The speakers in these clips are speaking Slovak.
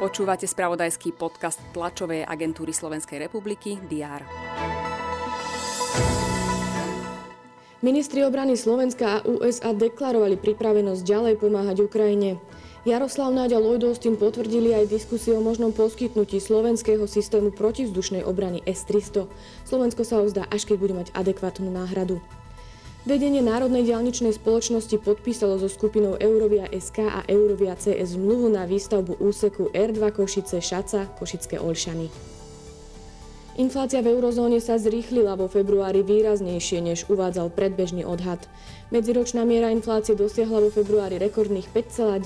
Počúvate spravodajský podcast tlačovej agentúry Slovenskej republiky DR. Ministri obrany Slovenska a USA deklarovali pripravenosť ďalej pomáhať Ukrajine. Jaroslav Náďa Lloyd Austin potvrdili aj diskusiu o možnom poskytnutí slovenského systému protivzdušnej obrany S-300. Slovensko sa vzdá, až keď bude mať adekvátnu náhradu. Vedenie Národnej dialničnej spoločnosti podpísalo so skupinou Eurovia SK a Eurovia CS zmluvu na výstavbu úseku R2 Košice Šaca Košické Olšany. Inflácia v eurozóne sa zrýchlila vo februári výraznejšie, než uvádzal predbežný odhad. Medziročná miera inflácie dosiahla vo februári rekordných 5,9%,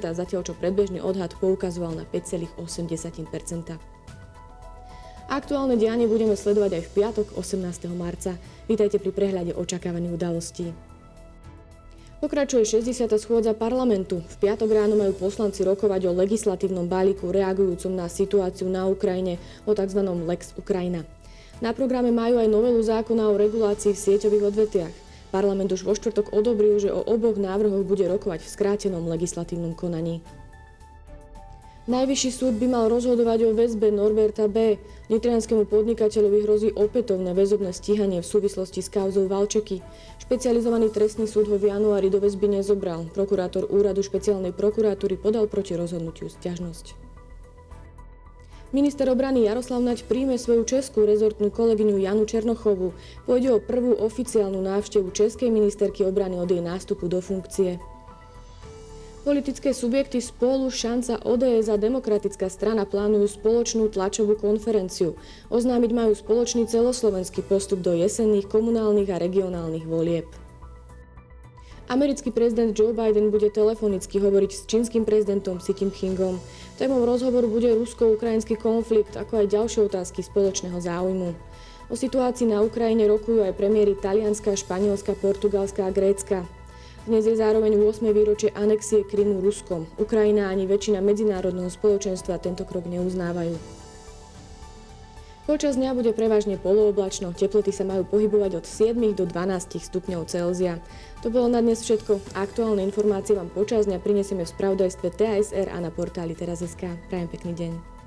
zatiaľ čo predbežný odhad poukazoval na 5,8%. Aktuálne dianie budeme sledovať aj v piatok 18. marca. Vítajte pri prehľade očakávaných udalostí. Pokračuje 60. schôdza parlamentu. V piatok ráno majú poslanci rokovať o legislatívnom balíku reagujúcom na situáciu na Ukrajine, o tzv. Lex Ukrajina. Na programe majú aj novelu zákona o regulácii v sieťových odvetiach. Parlament už vo štvrtok odobril, že o oboch návrhoch bude rokovať v skrátenom legislatívnom konaní. Najvyšší súd by mal rozhodovať o väzbe Norberta B. Nitrianskému podnikateľovi hrozí opätovné väzobné stíhanie v súvislosti s kauzou Valčeky. Špecializovaný trestný súd ho v januári do väzby nezobral. Prokurátor úradu špeciálnej prokuratúry podal proti rozhodnutiu stiažnosť. Minister obrany Jaroslav Naď príjme svoju českú rezortnú kolegyňu Janu Černochovú. Pôjde o prvú oficiálnu návštevu českej ministerky obrany od jej nástupu do funkcie. Politické subjekty spolu, šanca ODS a demokratická strana plánujú spoločnú tlačovú konferenciu. Oznámiť majú spoločný celoslovenský postup do jesenných komunálnych a regionálnych volieb. Americký prezident Joe Biden bude telefonicky hovoriť s čínskym prezidentom Xi Jinpingom. Témou rozhovoru bude rusko-ukrajinský konflikt, ako aj ďalšie otázky spoločného záujmu. O situácii na Ukrajine rokujú aj premiéry Talianska, Španielska, Portugalska a Grécka. Dnes je zároveň 8. výročie anexie Krymu Ruskom. Ukrajina ani väčšina medzinárodného spoločenstva tento krok neuznávajú. Počas dňa bude prevažne polooblačno, teploty sa majú pohybovať od 7 do 12 stupňov Celzia. To bolo na dnes všetko. Aktuálne informácie vám počas dňa prinesieme v spravodajstve TASR a na portáli teraz.sk. Prajem pekný deň.